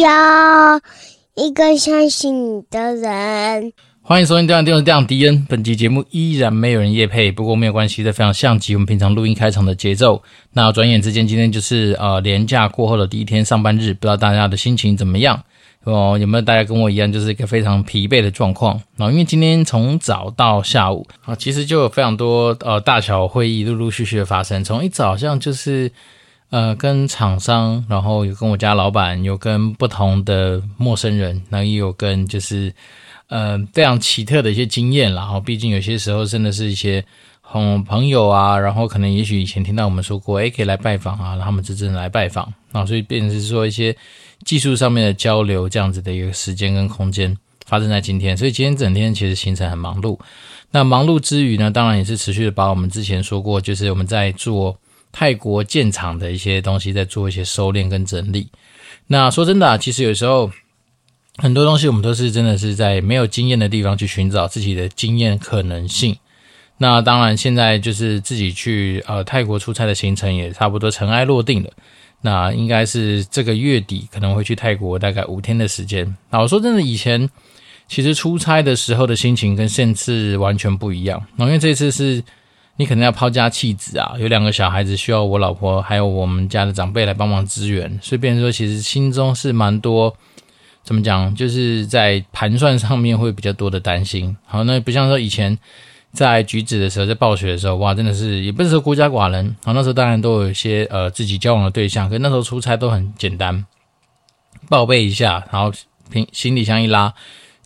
要一个相信你的人。欢迎收听《电玩电视电玩迪恩》。本集节目依然没有人夜配，不过没有关系，这非常像极我们平常录音开场的节奏。那转眼之间，今天就是呃连假过后的第一天上班日，不知道大家的心情怎么样？哦，有没有大家跟我一样，就是一个非常疲惫的状况？然后因为今天从早到下午啊，其实就有非常多呃大小会议陆陆续续的发生。从一早上就是呃跟厂商，然后有跟我家老板，有跟不同的陌生人，然后也有跟就是。呃，非常奇特的一些经验啦，然后毕竟有些时候真的是一些朋朋友啊，然后可能也许以前听到我们说过，诶，可以来拜访啊，然后他们就真的来拜访，啊，所以变成是说一些技术上面的交流这样子的一个时间跟空间发生在今天，所以今天整天其实行程很忙碌。那忙碌之余呢，当然也是持续的把我们之前说过，就是我们在做泰国建厂的一些东西，在做一些收敛跟整理。那说真的，其实有时候。很多东西我们都是真的是在没有经验的地方去寻找自己的经验可能性。那当然，现在就是自己去呃泰国出差的行程也差不多尘埃落定了。那应该是这个月底可能会去泰国大概五天的时间。那我说真的，以前其实出差的时候的心情跟现次完全不一样。那因为这次是你可能要抛家弃子啊，有两个小孩子需要我老婆还有我们家的长辈来帮忙支援，所以变成说其实心中是蛮多。怎么讲？就是在盘算上面会比较多的担心。好，那不像说以前在橘子的时候，在暴雪的时候，哇，真的是也不是说孤家寡人。好，那时候当然都有一些呃自己交往的对象，可那时候出差都很简单，报备一下，然后平行李箱一拉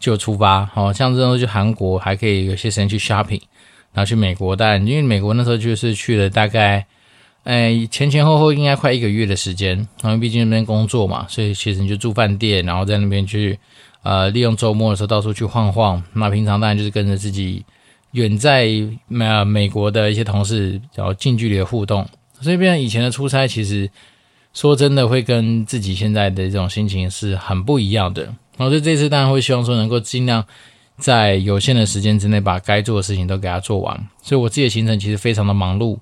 就出发。好，像这种去韩国还可以有些时间去 shopping，然后去美国，但因为美国那时候就是去了大概。哎，前前后后应该快一个月的时间，因为毕竟那边工作嘛，所以其实你就住饭店，然后在那边去，呃，利用周末的时候到处去晃晃。那平常当然就是跟着自己远在美美国的一些同事，然后近距离的互动。所以，变以前的出差，其实说真的会跟自己现在的这种心情是很不一样的。然后，所以这次当然会希望说能够尽量在有限的时间之内把该做的事情都给它做完。所以我自己的行程其实非常的忙碌。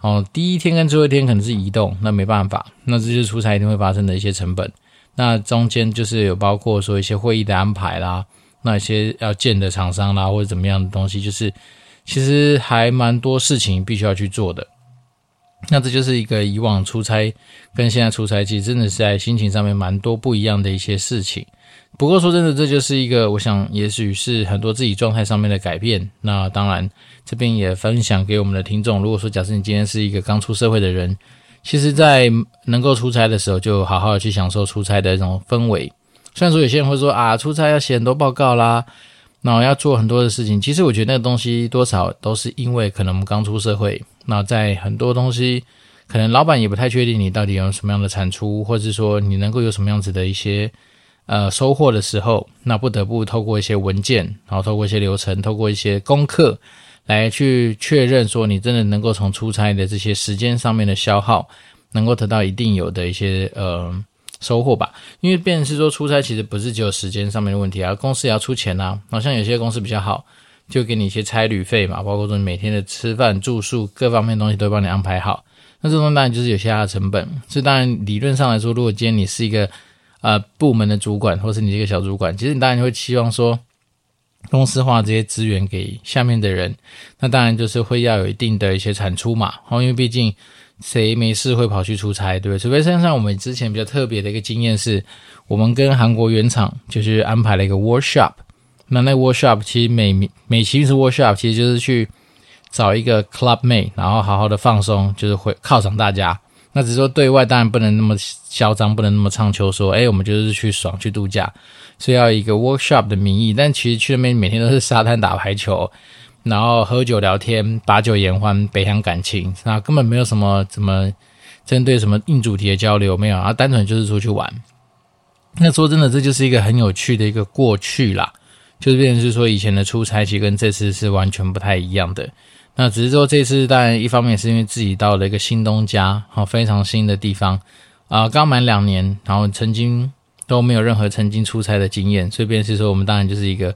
哦，第一天跟最后一天可能是移动，那没办法，那这就是出差一定会发生的一些成本。那中间就是有包括说一些会议的安排啦，那一些要见的厂商啦，或者怎么样的东西，就是其实还蛮多事情必须要去做的。那这就是一个以往出差跟现在出差，其实真的是在心情上面蛮多不一样的一些事情。不过说真的，这就是一个我想，也许是很多自己状态上面的改变。那当然。这边也分享给我们的听众。如果说假设你今天是一个刚出社会的人，其实，在能够出差的时候，就好好的去享受出差的这种氛围。虽然说有些人会说啊，出差要写很多报告啦，那我要做很多的事情。其实我觉得那个东西多少都是因为可能我们刚出社会，那在很多东西可能老板也不太确定你到底有什么样的产出，或者是说你能够有什么样子的一些呃收获的时候，那不得不透过一些文件，然后透过一些流程，透过一些功课。来去确认说，你真的能够从出差的这些时间上面的消耗，能够得到一定有的一些呃收获吧。因为变成是说出差其实不是只有时间上面的问题啊，公司也要出钱啊。好像有些公司比较好，就给你一些差旅费嘛，包括说你每天的吃饭住宿各方面东西都帮你安排好。那这种当然就是有些它的成本。所以当然理论上来说，如果今天你是一个呃部门的主管，或是你这个小主管，其实你当然会期望说。公司化这些资源给下面的人，那当然就是会要有一定的一些产出嘛。因为毕竟谁没事会跑去出差，对不对？除非像像我们之前比较特别的一个经验是，我们跟韩国原厂就是安排了一个 workshop。那那 workshop 其实每每期是 workshop，其实就是去找一个 club mate，然后好好的放松，就是会犒赏大家。那只是说对外当然不能那么嚣张，不能那么唱秋说，哎，我们就是去爽去度假。是要一个 workshop 的名义，但其实去那边每天都是沙滩打排球，然后喝酒聊天，把酒言欢，培养感情，那根本没有什么怎么针对什么硬主题的交流，没有啊，单纯就是出去玩。那说真的，这就是一个很有趣的一个过去啦，就是变成是说以前的出差其实跟这次是完全不太一样的。那只是说这次当然一方面是因为自己到了一个新东家，好非常新的地方啊，刚满两年，然后曾经。都没有任何曾经出差的经验，所以便是说，我们当然就是一个，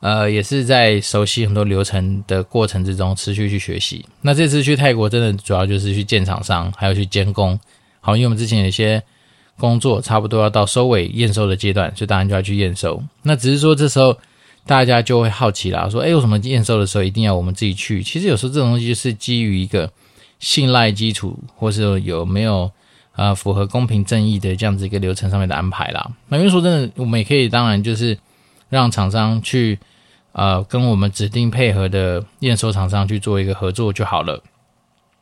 呃，也是在熟悉很多流程的过程之中持续去学习。那这次去泰国，真的主要就是去建厂商，还有去监工。好，因为我们之前有一些工作差不多要到收尾验收的阶段，所以当然就要去验收。那只是说这时候大家就会好奇啦，说：“诶，为什么验收的时候一定要我们自己去？”其实有时候这种东西就是基于一个信赖基础，或是有没有啊、符合公平正义的这样子一个流程上面的安排啦。那因为说真的，我们也可以当然就是让厂商去呃跟我们指定配合的验收厂商去做一个合作就好了。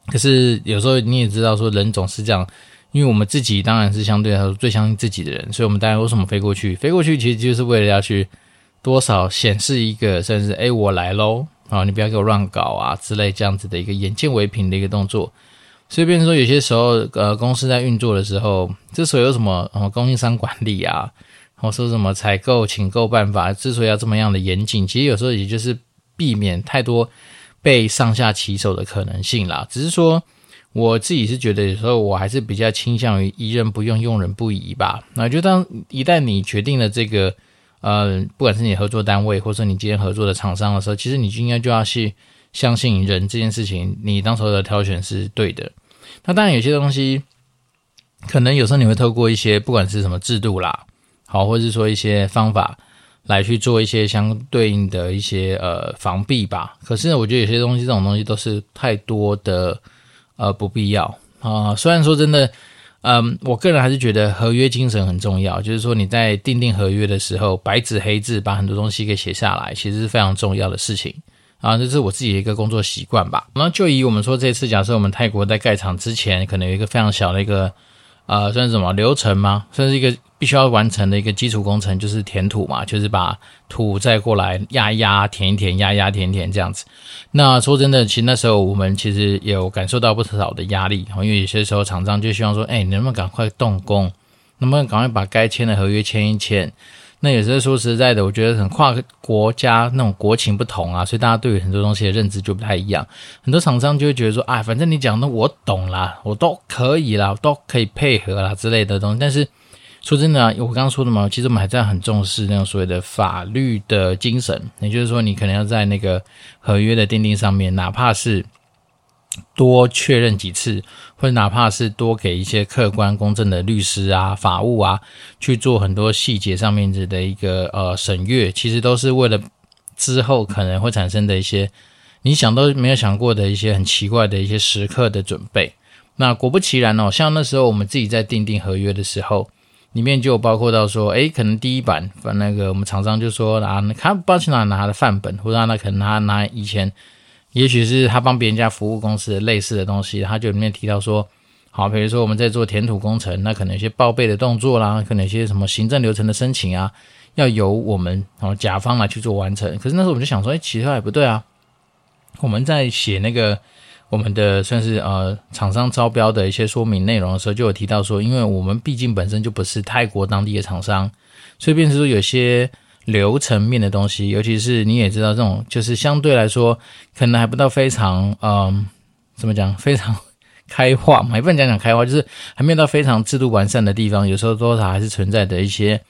可是有时候你也知道，说人总是这样，因为我们自己当然是相对来说最相信自己的人，所以我们当然为什么飞过去？飞过去其实就是为了要去多少显示一个，甚至诶我来喽啊，你不要给我乱搞啊之类这样子的一个眼见为凭的一个动作。所以变成说有些时候，呃，公司在运作的时候，之所以有什么呃供应商管理啊，或说什么采购请购办法，之所以要这么样的严谨，其实有时候也就是避免太多。被上下其手的可能性啦，只是说我自己是觉得有时候我还是比较倾向于疑人不用，用人不疑吧。那就当一旦你决定了这个，呃，不管是你合作单位，或者说你今天合作的厂商的时候，其实你就应该就要去相信人这件事情，你当时的挑选是对的。那当然有些东西，可能有时候你会透过一些不管是什么制度啦，好，或者是说一些方法。来去做一些相对应的一些呃防弊吧。可是呢，我觉得有些东西这种东西都是太多的呃不必要啊、虽然说真的，嗯、我个人还是觉得合约精神很重要。就是说你在订定合约的时候，白纸黑字把很多东西给写下来，其实是非常重要的事情啊。这是我自己的一个工作习惯吧。那就以我们说这次，假设我们泰国在盖厂之前，可能有一个非常小的一个呃算是什么流程吗？算是一个。必须要完成的一个基础工程就是填土嘛，就是把土再过来压一压、填一填、压一压、填一填这样子。那说真的，其实那时候我们其实也有感受到不少的压力，因为有些时候厂商就希望说，哎，你能不能赶快动工？能不能赶快把该签的合约签一签？那有时候说实在的，我觉得很跨国家那种国情不同啊，所以大家对于很多东西的认知就不太一样。很多厂商就会觉得说，哎，反正你讲的我懂啦，我都可以啦，都可以配合啦之类的东西，但是。说真的啊，我刚刚说的嘛，其实我们还在很重视那种所谓的法律的精神，也就是说，你可能要在那个合约的订定上面，哪怕是多确认几次，或者哪怕是多给一些客观公正的律师啊、法务啊去做很多细节上面的一个呃审阅，其实都是为了之后可能会产生的一些你想都没有想过的一些很奇怪的一些时刻的准备。那果不其然哦，像那时候我们自己在订定合约的时候。里面就包括到说，诶，可能第一版把那个我们厂商就说啊，他不知道去哪拿的范本，或者他可能他拿以前，也许是他帮别人家服务公司的类似的东西，他就里面提到说，好，比如说我们在做填土工程，那可能有些报备的动作啦，可能有些什么行政流程的申请啊，要由我们哦甲方来去做完成。可是那时候我们就想说，诶，其实也不对啊，我们在写那个。我们的算是呃厂商招标的一些说明内容的时候，就有提到说，因为我们毕竟本身就不是泰国当地的厂商，所以变成说有些流程面的东西，尤其是你也知道这种，就是相对来说可能还不到非常嗯、怎么讲，非常开化嘛，也不能讲讲开化，就是还没有到非常制度完善的地方，有时候多少还是存在的一些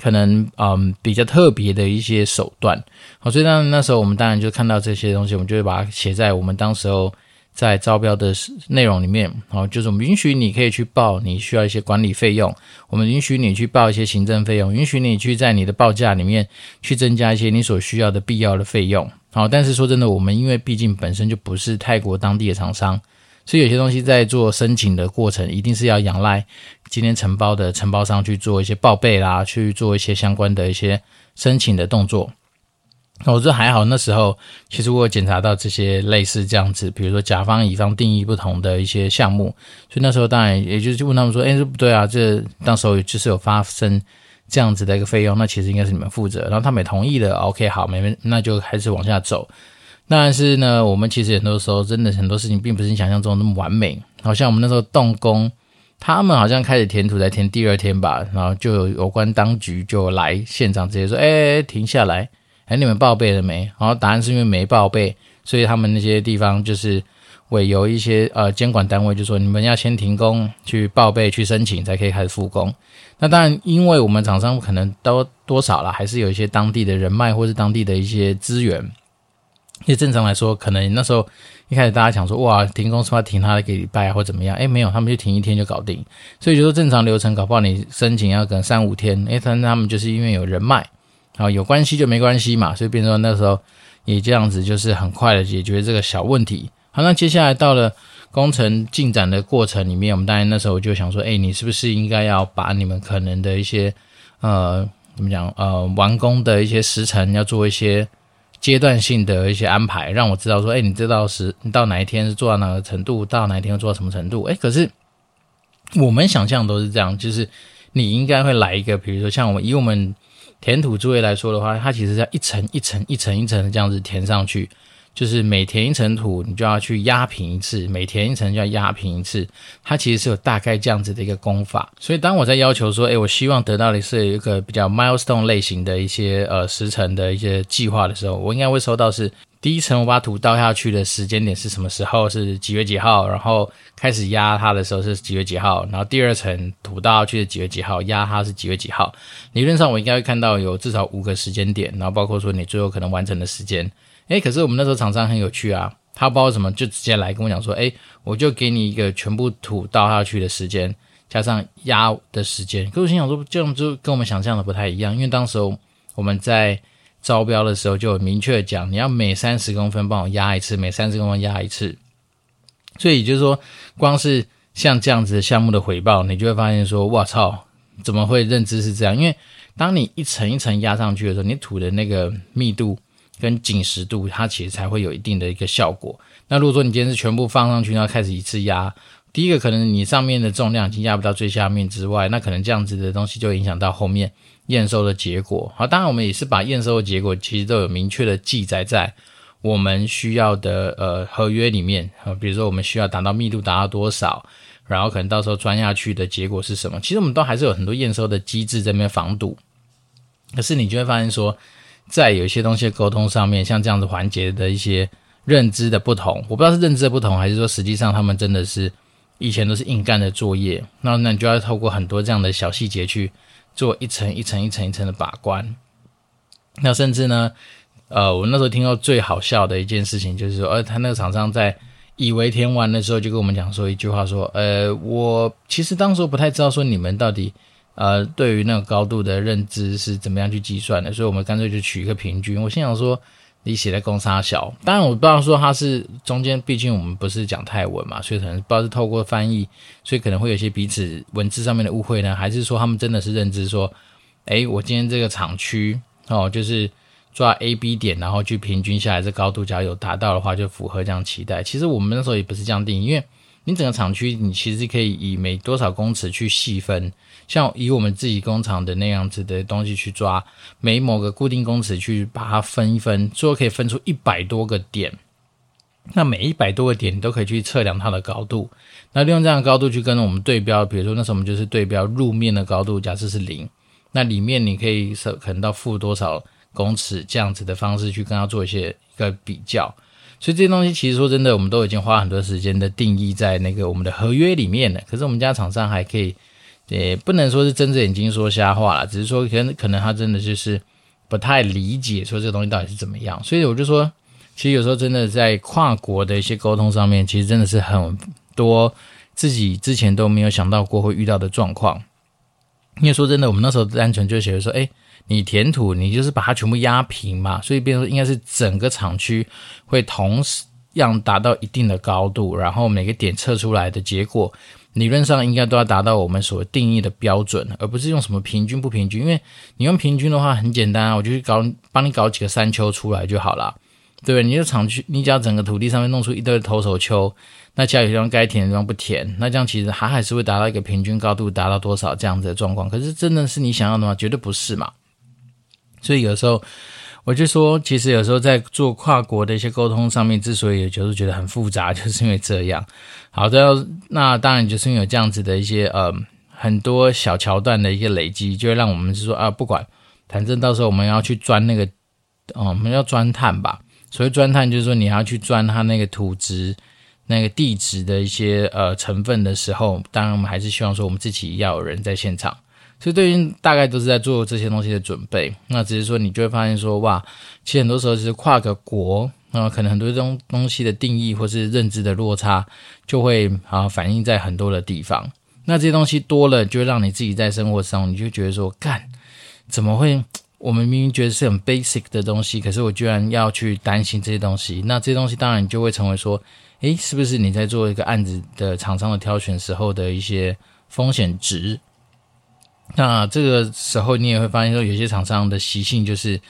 可能嗯、比较特别的一些手段。好，所以当那时候我们当然就看到这些东西，我们就会把它写在我们当时候。在招标的内容里面，哦，就是我们允许你可以去报你需要一些管理费用，我们允许你去报一些行政费用，允许你去在你的报价里面去增加一些你所需要的必要的费用。好，但是说真的，我们因为毕竟本身就不是泰国当地的厂商，所以有些东西在做申请的过程，一定是要仰赖今天承包的承包商去做一些报备啦，去做一些相关的一些申请的动作。我觉得还好，那时候其实我有检查到这些类似这样子，比如说甲方乙方定义不同的一些项目，所以那时候当然也就是问他们说，哎，这不对啊，这当时候就是有发生这样子的一个费用，那其实应该是你们负责，然后他们也同意了，OK，好，没，那就还是往下走。但是呢，我们其实很多时候真的很多事情并不是你想象中那么完美，好像我们那时候动工，他们好像开始填土在填第二天吧，然后就有有关当局就来现场直接说，哎，停下来。哎，你们报备了没？然后答案是因为没报备，所以他们那些地方就是委由一些呃监管单位就说，你们要先停工去报备去申请，才可以开始复工。那当然，因为我们厂商可能都多少了，还是有一些当地的人脉或是当地的一些资源。因为正常来说，可能那时候一开始大家想说，哇，停工是要停他一个礼拜啊，或怎么样？哎，没有，他们就停一天就搞定。所以就说正常流程，搞不好你申请要等三五天。哎，但他们就是因为有人脉，然后有关系就没关系嘛，所以变成说那时候也这样子，就是很快的解决这个小问题。好，那接下来到了工程进展的过程里面，我们当然那时候就想说，哎，你是不是应该要把你们可能的一些呃，怎么讲，呃，完工的一些时程要做一些。阶段性的一些安排，让我知道说，哎，你这到时，你到哪一天是做到哪个程度，到哪一天做到什么程度？哎，可是我们想象都是这样，就是你应该会来一个，比如说像我们以我们填土作业来说的话，它其实要一层一层一层一层的这样子填上去。就是每填一层土，你就要去压平一次；每填一层就要压平一次。它其实是有大概这样子的一个功法。所以当我在要求说，诶，我希望得到的是一个比较 milestone 类型的一些呃时程的一些计划的时候，我应该会收到是第一层我把土倒下去的时间点是什么时候？是几月几号？然后开始压它的时候是几月几号？然后第二层土倒下去是几月几号？压它是几月几号？理论上我应该会看到有至少五个时间点，然后包括说你最后可能完成的时间。诶，可是我们那时候厂商很有趣啊，他不知道什么就直接来跟我讲说，诶，我就给你一个全部土倒下去的时间，加上压的时间。可是我心想说，这样就跟我们想象的不太一样，因为当时我们在招标的时候就明确讲，你要每三十公分帮我压一次，每三十公分压一次。所以也就是说，光是像这样子的项目的回报，你就会发现说，哇操，怎么会认知是这样？因为当你一层一层压上去的时候，你土的那个密度。跟紧实度，它其实才会有一定的一个效果。那如果说你今天是全部放上去，然后开始一次压，第一个可能你上面的重量已经压不到最下面之外，那可能这样子的东西就影响到后面验收的结果。好，当然我们也是把验收的结果其实都有明确的记载在我们需要的呃合约里面啊，比如说我们需要达到密度达到多少，然后可能到时候钻下去的结果是什么，其实我们都还是有很多验收的机制在那边防堵。可是你就会发现说。在有一些东西的沟通上面，像这样子环节的一些认知的不同，我不知道是认知的不同，还是说实际上他们真的是以前都是硬干的作业，那那你就要透过很多这样的小细节去做一层一层一层一层的把关。那甚至呢，呃，我那时候听到最好笑的一件事情就是说，呃，他那个厂商在以为填完的时候，就跟我们讲说一句话说，呃，我其实当时不太知道说你们到底。呃，对于那个高度的认知是怎么样去计算的？所以我们干脆就取一个平均。我心想说，你写在公差小，当然我不知道说它是中间，毕竟我们不是讲泰文嘛，所以可能不知道是透过翻译，所以可能会有些彼此文字上面的误会呢，还是说他们真的是认知说，诶，我今天这个厂区哦，就是抓 A、B 点，然后去平均下来这高度，假如有达到的话，就符合这样期待。其实我们那时候也不是这样定义，因为你整个厂区，你其实可以以每多少公尺去细分。像以我们自己工厂的那样子的东西去抓，每某个固定公尺去把它分一分，最后可以分出一百多个点。那每一百多个点，你都可以去测量它的高度。那利用这样的高度去跟我们对标，比如说那时候我们就是对标路面的高度，假设是零，那里面你可以设可能到负多少公尺这样子的方式去跟它做一些一个比较。所以这些东西其实说真的，我们都已经花很多时间的定义在那个我们的合约里面了。可是我们家厂商还可以。也不能说是睁着眼睛说瞎话了，只是说可能可能他真的就是不太理解说这个东西到底是怎么样，所以我就说，其实有时候真的在跨国的一些沟通上面，其实真的是很多自己之前都没有想到过会遇到的状况。因为说真的，我们那时候单纯就觉得说，哎，你填土，你就是把它全部压平嘛，所以变成应该是整个厂区会同时样达到一定的高度，然后每个点测出来的结果。理论上应该都要达到我们所定义的标准，而不是用什么平均不平均。因为你用平均的话很简单啊，我就去搞帮你搞几个山丘出来就好了，对？你就厂区，你只要整个土地上面弄出一堆投手丘，那其他有地方该填的地方不填，那这样其实还还是会达到一个平均高度达到多少这样子的状况。可是真的是你想要的吗？绝对不是嘛。所以有时候。我就说，其实有时候在做跨国的一些沟通上面，之所以就是觉得很复杂，就是因为这样。好的，那当然就是因为有这样子的一些呃很多小桥段的一个累积，就会让我们是说啊，不管反正到时候我们要去钻那个，哦，我们要钻探吧。所谓钻探，就是说你要去钻它那个土质、那个地质的一些呃成分的时候，当然我们还是希望说我们自己要有人在现场。所以，对于大概都是在做这些东西的准备。那只是说，你就会发现说，哇，其实很多时候是跨个国，那可能很多东东西的定义或是认知的落差，就会啊反映在很多的地方。那这些东西多了，就会让你自己在生活上，你就觉得说，干，怎么会？我们明明觉得是很 basic 的东西，可是我居然要去担心这些东西。那这些东西当然就会成为说，诶，是不是你在做一个案子的厂商的挑选时候的一些风险值？那这个时候你也会发现说，有些厂商的习性就是。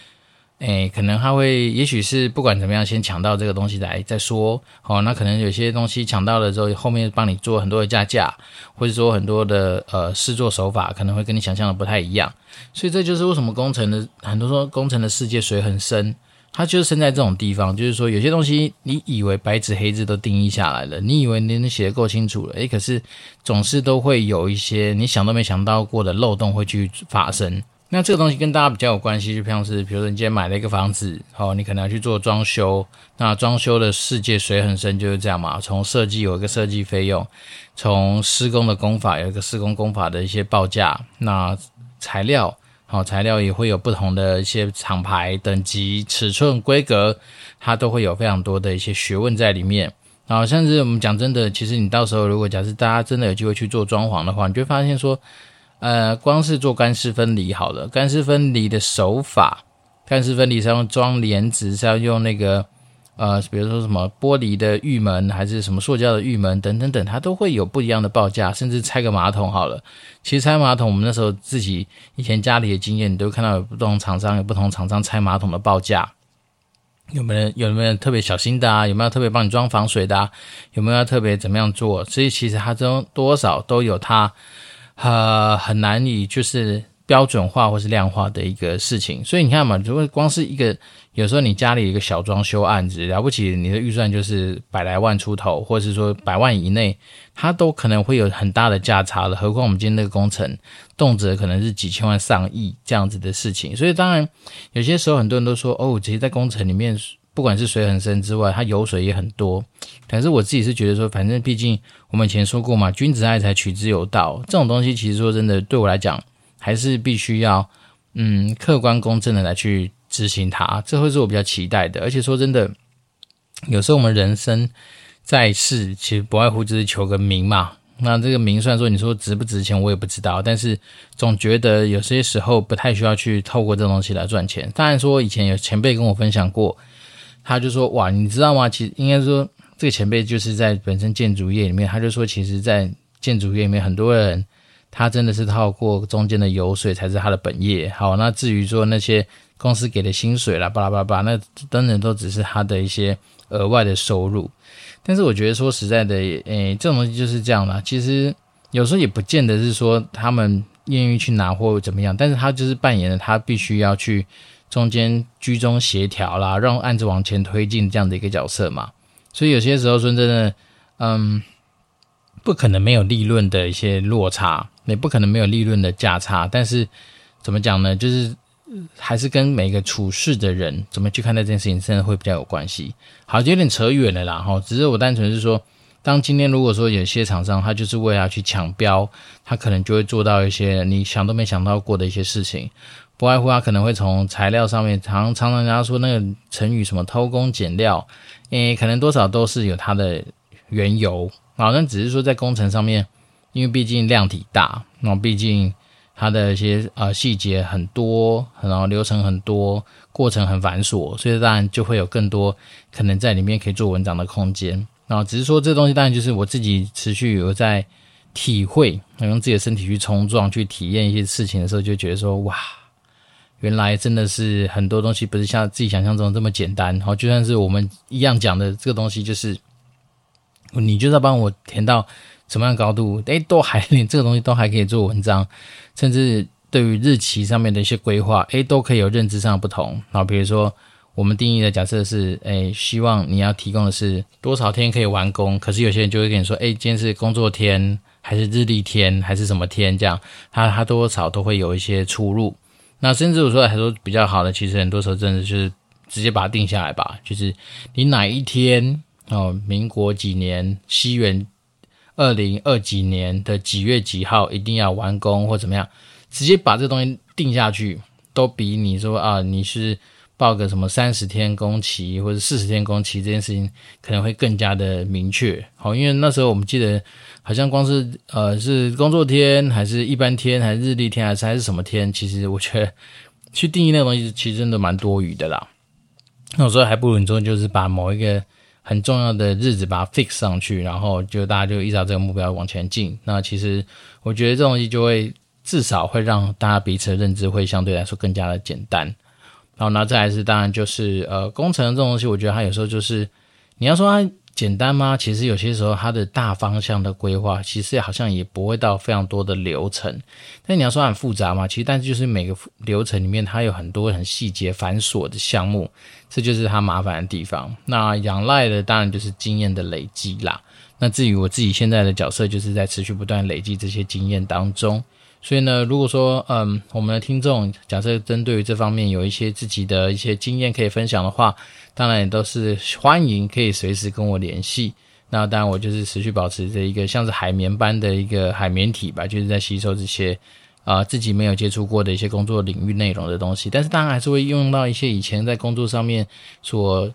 哎，可能他会，也许是不管怎么样，先抢到这个东西来再说。好、哦，那可能有些东西抢到了之后，后面帮你做很多的加价，或者说很多的呃试做手法，可能会跟你想象的不太一样。所以这就是为什么工程的很多说工程的世界水很深，它就是生在这种地方。就是说有些东西你以为白纸黑字都定义下来了，你以为你写的够清楚了，诶，可是总是都会有一些你想都没想到过的漏洞会去发生。那这个东西跟大家比较有关系，就像是比如说你今天买了一个房子，哦，你可能要去做装修，那装修的世界水很深，就是这样嘛。从设计有一个设计费用，从施工的工法有一个施工工法的一些报价，那材料，好，材料也会有不同的一些厂牌、等级、尺寸、规格，它都会有非常多的一些学问在里面。然后甚至我们讲真的，其实你到时候如果假设大家真的有机会去做装潢的话，你就会发现说。呃，光是做干湿分离好了，干湿分离的手法，干湿分离是要用装帘子，是要用那个呃，比如说什么玻璃的浴门，还是什么塑胶的浴门等等等，它都会有不一样的报价。甚至拆个马桶好了，其实拆马桶，我们那时候自己以前家里的经验，你都看到有不同厂商有不同厂商拆马桶的报价，有没有有没有特别小心的啊？有没有特别帮你装防水的啊？有没有要特别怎么样做？所以其实它中多少都有它。呃，很难以就是标准化或是量化的一个事情，所以你看嘛，如果光是一个有时候你家里一个小装修案子，了不起，你的预算就是百来万出头，或者是说百万以内，它都可能会有很大的价差了。何况我们今天那个工程，动辄可能是几千万、上亿这样子的事情，所以当然有些时候很多人都说，哦，其实，在工程里面。不管是水很深之外，它油水也很多。但是我自己是觉得说，反正毕竟我们以前说过嘛，君子爱财，取之有道。这种东西其实说真的，对我来讲，还是必须要嗯客观公正的来去执行它。这会是我比较期待的。而且说真的，有时候我们人生在世，其实不外乎就是求个名嘛。那这个名，虽然说你说值不值钱，我也不知道，但是总觉得有些时候不太需要去透过这东西来赚钱。当然说以前有前辈跟我分享过。他就说：“哇，你知道吗？其实应该说，这个前辈就是在本身建筑业里面。他就说，其实，在建筑业里面，很多人他真的是透过中间的油水才是他的本业。好，那至于说那些公司给的薪水啦，巴拉巴拉巴，那等等都只是他的一些额外的收入。但是我觉得说实在的，诶，这种东西就是这样啦。其实有时候也不见得是说他们愿意去拿或怎么样，但是他就是扮演了他必须要去。”中间居中协调啦，让案子往前推进这样的一个角色嘛，所以有些时候说真的，嗯，不可能没有利润的一些落差，也不可能没有利润的价差，但是怎么讲呢？就是还是跟每个处事的人怎么去看待这件事情，真的会比较有关系。好，有点扯远了啦，哈，只是我单纯是说，当今天如果说有些厂商他就是为了去抢标，他可能就会做到一些你想都没想到过的一些事情。不外乎他可能会从材料上面，常常常人家说那个成语什么偷工减料，诶，可能多少都是有它的缘由，好像只是说在工程上面，因为毕竟量体大，那毕竟它的一些呃细节很多，然后流程很多，过程很繁琐，所以当然就会有更多可能在里面可以做文章的空间。然后只是说这东西当然就是我自己持续有在体会，用自己的身体去冲撞，去体验一些事情的时候，就觉得说哇。原来真的是很多东西不是像自己想象中这么简单，好，就算是我们一样讲的这个东西，就是你就是要帮我填到什么样的高度，诶，都还连 这个东西都还可以做文章，甚至对于日期上面的一些规划，诶，都可以有认知上的不同。然后，比如说我们定义的假设是，诶，希望你要提供的是多少天可以完工，可是有些人就会跟你说，诶，今天是工作天，还是日历天，还是什么天？这样，它它多少都会有一些出入。那甚至我说还说比较好的，其实很多时候真的就是直接把它定下来吧，就是你哪一天哦，民国几年，西元二零二几年的几月几号一定要完工或怎么样，直接把这东西定下去，都比你说啊你是报个什么三十天工期或者四十天工期这件事情，可能会更加的明确。好，因为那时候我们记得好像光是呃是工作天还是一般天还是日历天还是还是什么天，其实我觉得去定义那个东西其实真的蛮多余的啦。那我说还不如你说就是把某一个很重要的日子把它 fix 上去，然后就大家就依照这个目标往前进。那其实我觉得这东西就会。至少会让大家彼此的认知会相对来说更加的简单。然后，那再来是当然就是呃工程这种东西，我觉得它有时候就是你要说它简单吗？其实有些时候它的大方向的规划其实好像也不会到非常多的流程。但你要说很复杂吗？其实但是就是每个流程里面它有很多很细节繁琐的项目，这就是它麻烦的地方。那仰赖的当然就是经验的累积啦。那至于我自己现在的角色，就是在持续不断累积这些经验当中。所以呢，如果说嗯，我们的听众假设针对于这方面有一些自己的一些经验可以分享的话，当然也都是欢迎，可以随时跟我联系。那当然，我就是持续保持着一个像是海绵般的一个海绵体吧，就是在吸收这些啊、自己没有接触过的一些工作领域内容的东西。但是当然还是会用到一些以前在工作上面所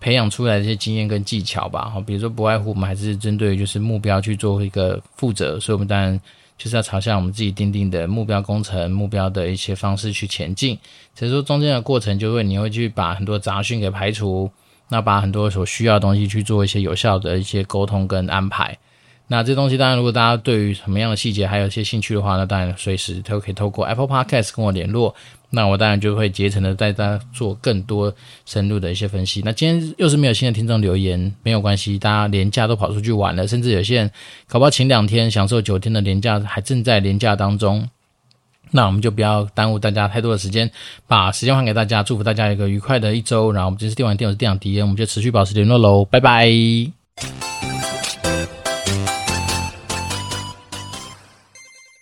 培养出来的一些经验跟技巧吧。好，比如说不外乎我们还是针对就是目标去做一个负责，所以我们当然。就是要朝向我们自己定定的目标工程目标的一些方式去前进，所以说中间的过程就会你会去把很多杂讯给排除，那把很多所需要的东西去做一些有效的一些沟通跟安排。那这东西当然，如果大家对于什么样的细节还有一些兴趣的话，那当然随时都可以透过 Apple Podcast 跟我联络。那我当然就会竭诚的带大家做更多深入的一些分析。那今天又是没有新的听众留言，没有关系，大家连假都跑出去玩了，甚至有些人搞不好请两天，享受九天的连假，还正在连假当中。那我们就不要耽误大家太多的时间，把时间还给大家，祝福大家一个愉快的一周。然后我们这次电玩店，我是电长迪恩，我们就持续保持联络喽，拜拜。